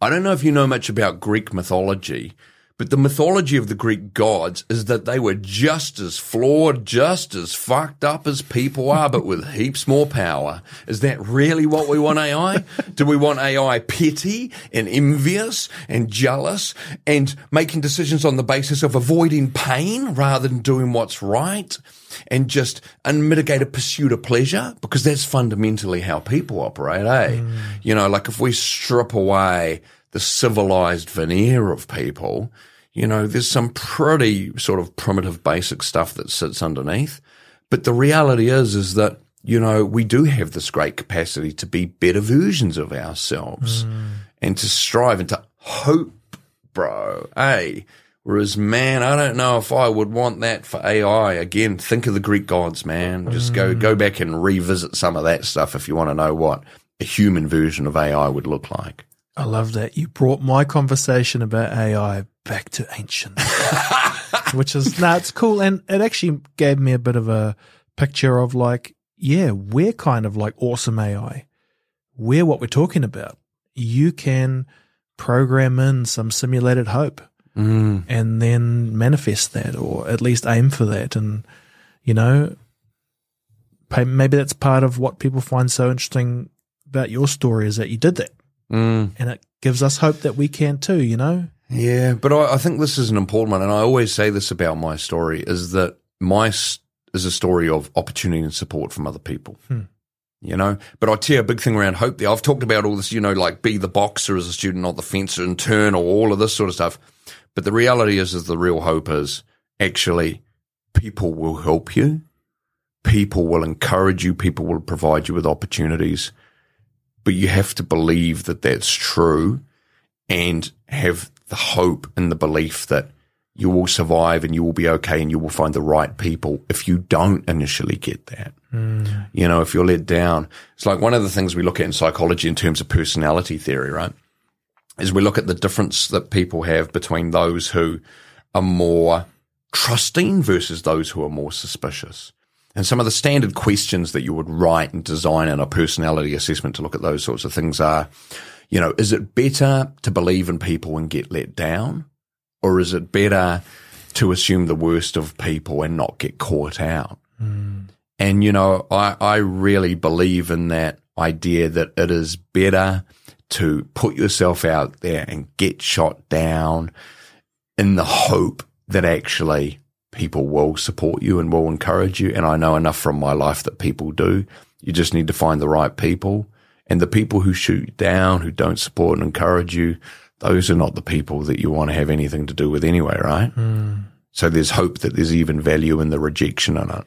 I don't know if you know much about Greek mythology, But the mythology of the Greek gods is that they were just as flawed, just as fucked up as people are, but with heaps more power. Is that really what we want AI? Do we want AI petty and envious and jealous and making decisions on the basis of avoiding pain rather than doing what's right? And just unmitigated pursuit of pleasure, because that's fundamentally how people operate, eh? You know, like if we strip away the civilized veneer of people, you know, there's some pretty sort of primitive basic stuff that sits underneath. But the reality is, is that, you know, we do have this great capacity to be better versions of ourselves mm. and to strive and to hope, bro. Hey, whereas, man, I don't know if I would want that for AI. Again, think of the Greek gods, man. Just go, mm. go back and revisit some of that stuff if you want to know what a human version of AI would look like. I love that. You brought my conversation about AI back to ancient, which is, no, it's cool. And it actually gave me a bit of a picture of like, yeah, we're kind of like awesome AI. We're what we're talking about. You can program in some simulated hope mm. and then manifest that or at least aim for that. And, you know, maybe that's part of what people find so interesting about your story is that you did that. Mm. And it gives us hope that we can too, you know? Yeah, but I, I think this is an important one, and I always say this about my story: is that my is a story of opportunity and support from other people. Hmm. You know, but I tell you a big thing around hope. There, I've talked about all this. You know, like be the boxer as a student, not the fencer in turn, or all of this sort of stuff. But the reality is, is the real hope is actually people will help you, people will encourage you, people will provide you with opportunities, but you have to believe that that's true and have the hope and the belief that you will survive and you will be okay and you will find the right people if you don't initially get that. Hmm. You know, if you're let down, it's like one of the things we look at in psychology in terms of personality theory, right? Is we look at the difference that people have between those who are more trusting versus those who are more suspicious. And some of the standard questions that you would write and design in a personality assessment to look at those sorts of things are, you know, is it better to believe in people and get let down? Or is it better to assume the worst of people and not get caught out? Hmm. And, you know, I, I really believe in that idea that it is better to put yourself out there and get shot down in the hope that actually people will support you and will encourage you. And I know enough from my life that people do. You just need to find the right people. And the people who shoot you down, who don't support and encourage you, those are not the people that you want to have anything to do with anyway, right? Hmm. So there's hope that there's even value in the rejection in it.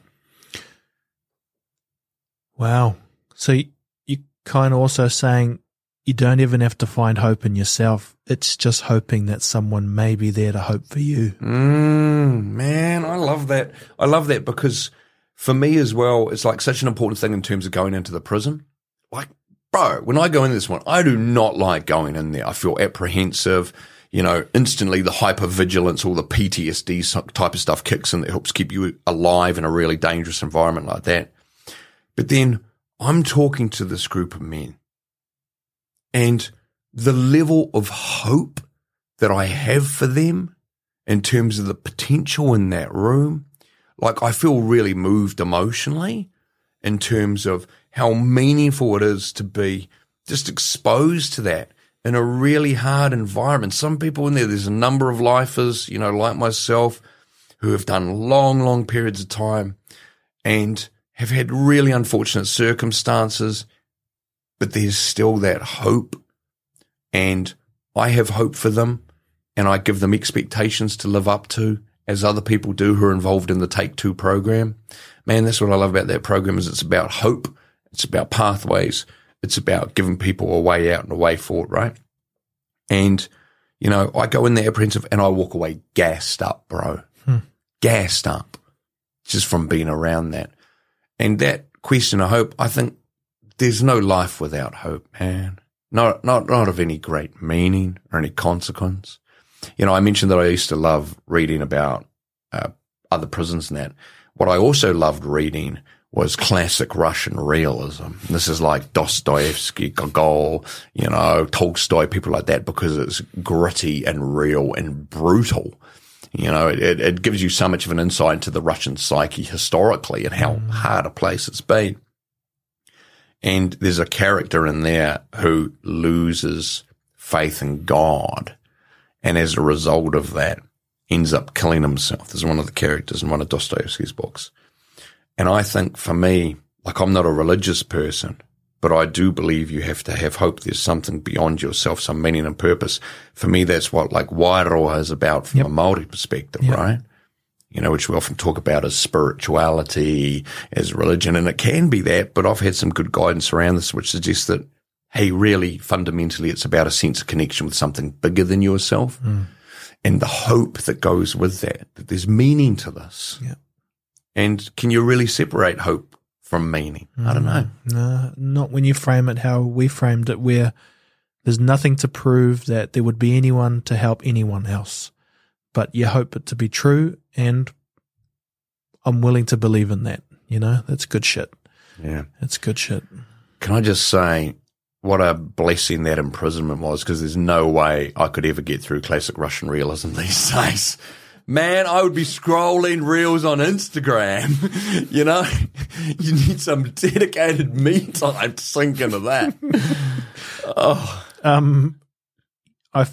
Wow. So you, you kind of also saying you don't even have to find hope in yourself. It's just hoping that someone may be there to hope for you. Mm, man, I love that. I love that because for me as well, it's like such an important thing in terms of going into the prison. Like, bro, when I go in this one, I do not like going in there. I feel apprehensive. You know, instantly the hypervigilance, all the PTSD type of stuff kicks in that helps keep you alive in a really dangerous environment like that. But then I'm talking to this group of men and the level of hope that I have for them in terms of the potential in that room, like I feel really moved emotionally in terms of how meaningful it is to be just exposed to that in a really hard environment. Some people in there, there's a number of lifers, you know, like myself, who have done long, long periods of time and have had really unfortunate circumstances, but there's still that hope. And I have hope for them and I give them expectations to live up to as other people do who are involved in the Take Two program. Man, that's what I love about that program is it's about hope. It's about pathways. It's about giving people a way out and a way forward, right? And, you know, I go in there apprehensive and I walk away gassed up, bro. Hmm. Gassed up just from being around that. And that question of hope, I think there's no life without hope, man. Not, not, not of any great meaning or any consequence. You know, I mentioned that I used to love reading about uh, other prisons and that. What I also loved reading was classic Russian realism. This is like Dostoevsky, Gogol, you know, Tolstoy, people like that, because it's gritty and real and brutal. You know, it, it, it gives you so much of an insight into the Russian psyche historically and how hard a place it's been. And there's a character in there who loses faith in God. And as a result of that, ends up killing himself. There's one of the characters in one of Dostoevsky's books. And I think for me, like I'm not a religious person, but I do believe you have to have hope. There's something beyond yourself, some meaning and purpose. For me, that's what like Wairua is about from Yep. a Maori perspective, Yep. right? You know, which we often talk about as spirituality, as religion, and it can be that, but I've had some good guidance around this, which suggests that, hey, really fundamentally, it's about a sense of connection with something bigger than yourself hmm. and the hope that goes with that, that there's meaning to this. Yeah. And can you really separate hope from meaning? I don't hmm. know. No, not when you frame it how we framed it, where there's nothing to prove that there would be anyone to help anyone else. But you hope it to be true, and I'm willing to believe in that. You know, that's good shit. Yeah. that's good shit. Can I just say what a blessing that imprisonment was? Because there's no way I could ever get through classic Russian realism these days. Man, I would be scrolling reels on Instagram. you know, you need some dedicated me time to sink into that. Oh, um, I,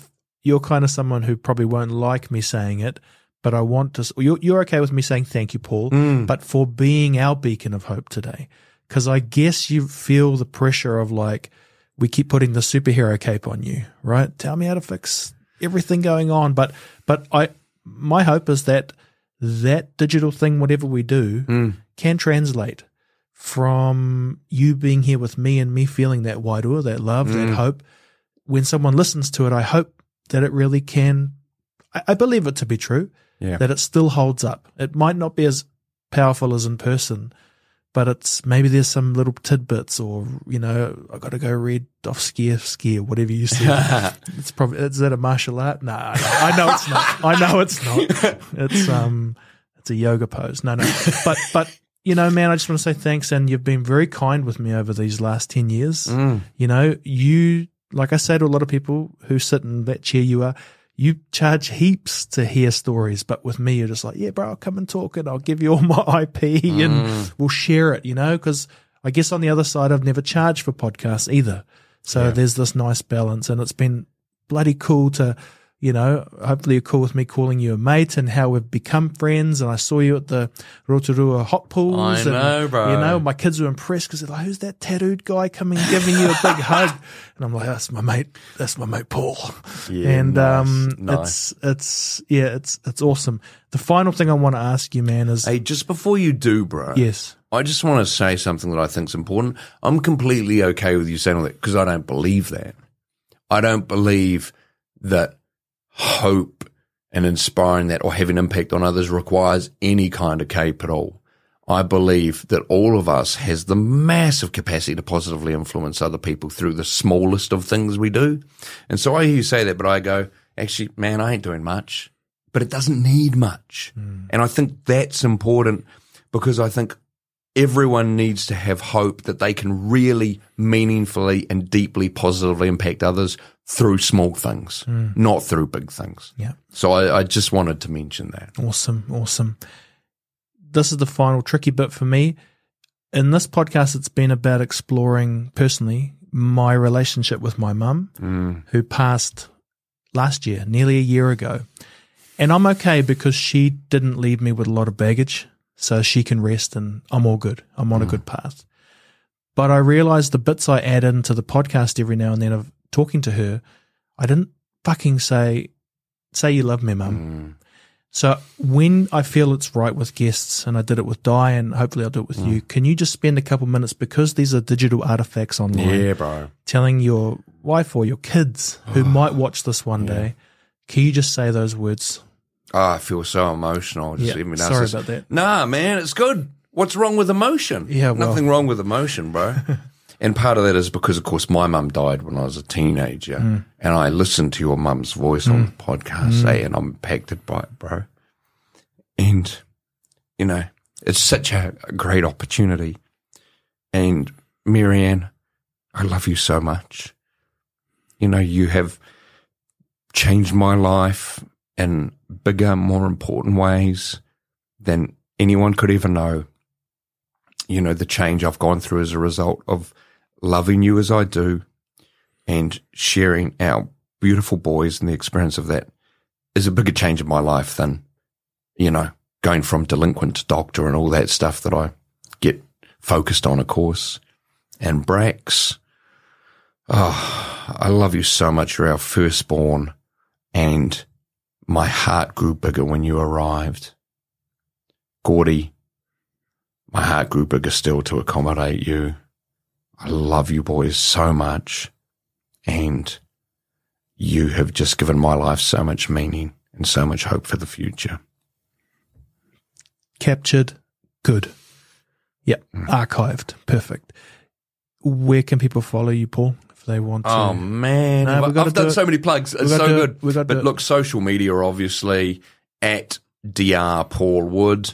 you're kind of someone who probably won't like me saying it, but I want to. You're, you're okay with me saying thank you, Paul, mm. but for being our beacon of hope today, because I guess you feel the pressure of like we keep putting the superhero cape on you, right? Tell me how to fix everything going on, but but I my hope is that that digital thing, whatever we do, mm. can translate from you being here with me and me feeling that wairua, that love, that mm. hope. When someone listens to it, I hope that it really can. I, I believe it to be true. Yeah. That it still holds up. It might not be as powerful as in person, but it's maybe there's some little tidbits, or you know, I got to go read Dostoevsky or whatever you said. it's probably is that a martial art? No, no, I know it's not. I know it's not. It's um, it's a yoga pose. No, no, but but you know, man, I just want to say thanks, and you've been very kind with me over these last ten years. You know, you like I say to a lot of people who sit in that chair you are. You charge heaps to hear stories, but with me, you're just like, yeah, bro, I'll come and talk and I'll give you all my IP and mm. we'll share it, you know, because I guess on the other side, I've never charged for podcasts either. So there's this nice balance and it's been bloody cool to, you know, hopefully you're cool with me calling you a mate and how we've become friends. And I saw you at the Rotorua hot pools. I and, know, bro. You know, my kids were impressed because they're like, who's that tattooed guy coming giving you a big hug? And I'm like, that's my mate. That's my mate, Paul. Yeah, and, nice, um, nice. it's, it's, yeah, it's, it's awesome. The final thing I want to ask you, man, is Hey, just before you do, bro. yes. I just want to say something that I think is important. I'm completely okay with you saying all that because I don't believe that. I don't believe that hope and inspiring that or having impact on others requires any kind of cape at all. I believe that all of us has the massive capacity to positively influence other people through the smallest of things we do. And so I hear you say that, but I go, actually, man, I ain't doing much, but it doesn't need much. Hmm. And I think that's important because I think everyone needs to have hope that they can really meaningfully and deeply positively impact others through small things, hmm. not through big things. Yeah. So I, I just wanted to mention that. Awesome, awesome. This is the final tricky bit for me. In this podcast, it's been about exploring personally my relationship with my mum, hmm. who passed last year, nearly a year ago. And I'm okay because she didn't leave me with a lot of baggage, so she can rest and I'm all good. I'm on a hmm. good path. But I realize the bits I add into the podcast every now and then of talking to her, I didn't fucking say, say you love me, mum. Mm. So when I feel it's right with guests, and I did it with Di, and hopefully I'll do it with mm. you, can you just spend a couple minutes because these are digital artifacts online, Yeah, bro. telling your wife or your kids who might watch this one day, can you just say those words? Oh, I feel so emotional. Just Yeah, even sorry about that. Nah, man, it's good. What's wrong with emotion? Yeah, well- nothing wrong with emotion, bro. and part of that is because, of course, my mum died when I was a teenager, Mm. and I listened to your mum's voice on the podcast, eh, and I'm impacted by it, bro. And you know, it's such a, a great opportunity. And Marianne, I love you so much. You know, you have changed my life in bigger, more important ways than anyone could ever know. You know, the change I've gone through as a result of loving you as I do and sharing our beautiful boys and the experience of that is a bigger change in my life than, you know, going from delinquent to doctor and all that stuff that I get focused on, of course. And Brax, oh, I love you so much. You're our firstborn and my heart grew bigger when you arrived. Gordy, my heart grew bigger still to accommodate you. I love you boys so much. And you have just given my life so much meaning and so much hope for the future. Captured. Good. Yep. Mm. Archived. Perfect. Where can people follow you, Paul, if they want to? Oh man, No, I've, we've gotta I've done do so many plugs. It's gotta so do it. good. We've gotta do but look, social media obviously at Dr. Paul Wood,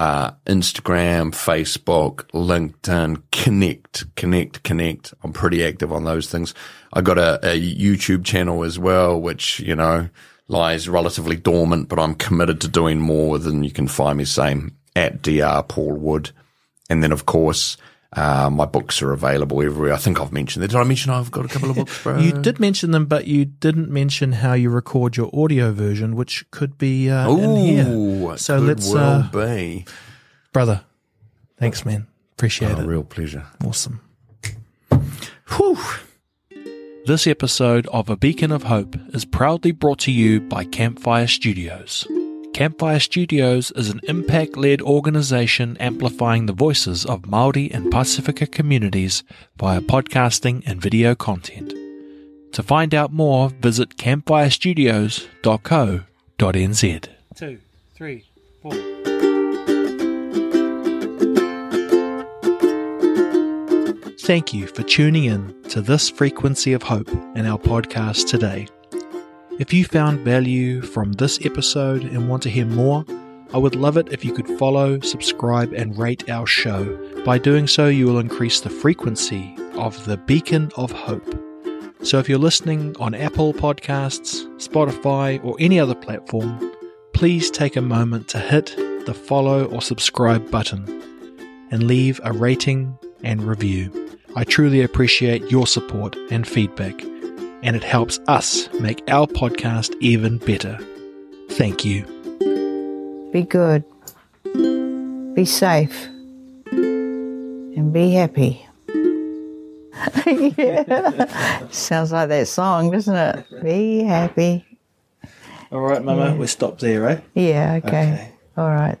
uh, Instagram, Facebook, LinkedIn, Connect, Connect, Connect. I'm pretty active on those things. I got a, a YouTube channel as well, which you know lies relatively dormant, but I'm committed to doing more. Than you can find me same at Dr. Paul Wood, and then of course. Uh, my books are available everywhere. I think I've mentioned that. Did I mention I've got a couple of books, bro? You did mention them, but you didn't mention how you record your audio version, which could be uh, in here. So could let's, well uh, be. Brother, thanks, man. Appreciate A it. real pleasure. Awesome. Whew. This episode of A Beacon of Hope is proudly brought to you by Campfire Studios. Campfire Studios is an impact led organization amplifying the voices of Māori and Pacifica communities via podcasting and video content. To find out more, visit campfirestudios.co.nz. Two, three, four. Thank you for tuning in to this frequency of hope in our podcast today. If you found value from this episode and want to hear more, I would love it if you could follow, subscribe, and rate our show. By doing so, you will increase the frequency of the beacon of hope. So if you're listening on Apple Podcasts, Spotify, or any other platform, please take a moment to hit the follow or subscribe button and leave a rating and review. I truly appreciate your support and feedback, and it helps us make our podcast even better. Thank you. Be good. Be safe. And be happy. yeah. Sounds like that song, doesn't it? Be happy. All right, Mama, we stop there, eh? Yeah, okay. Okay. All right.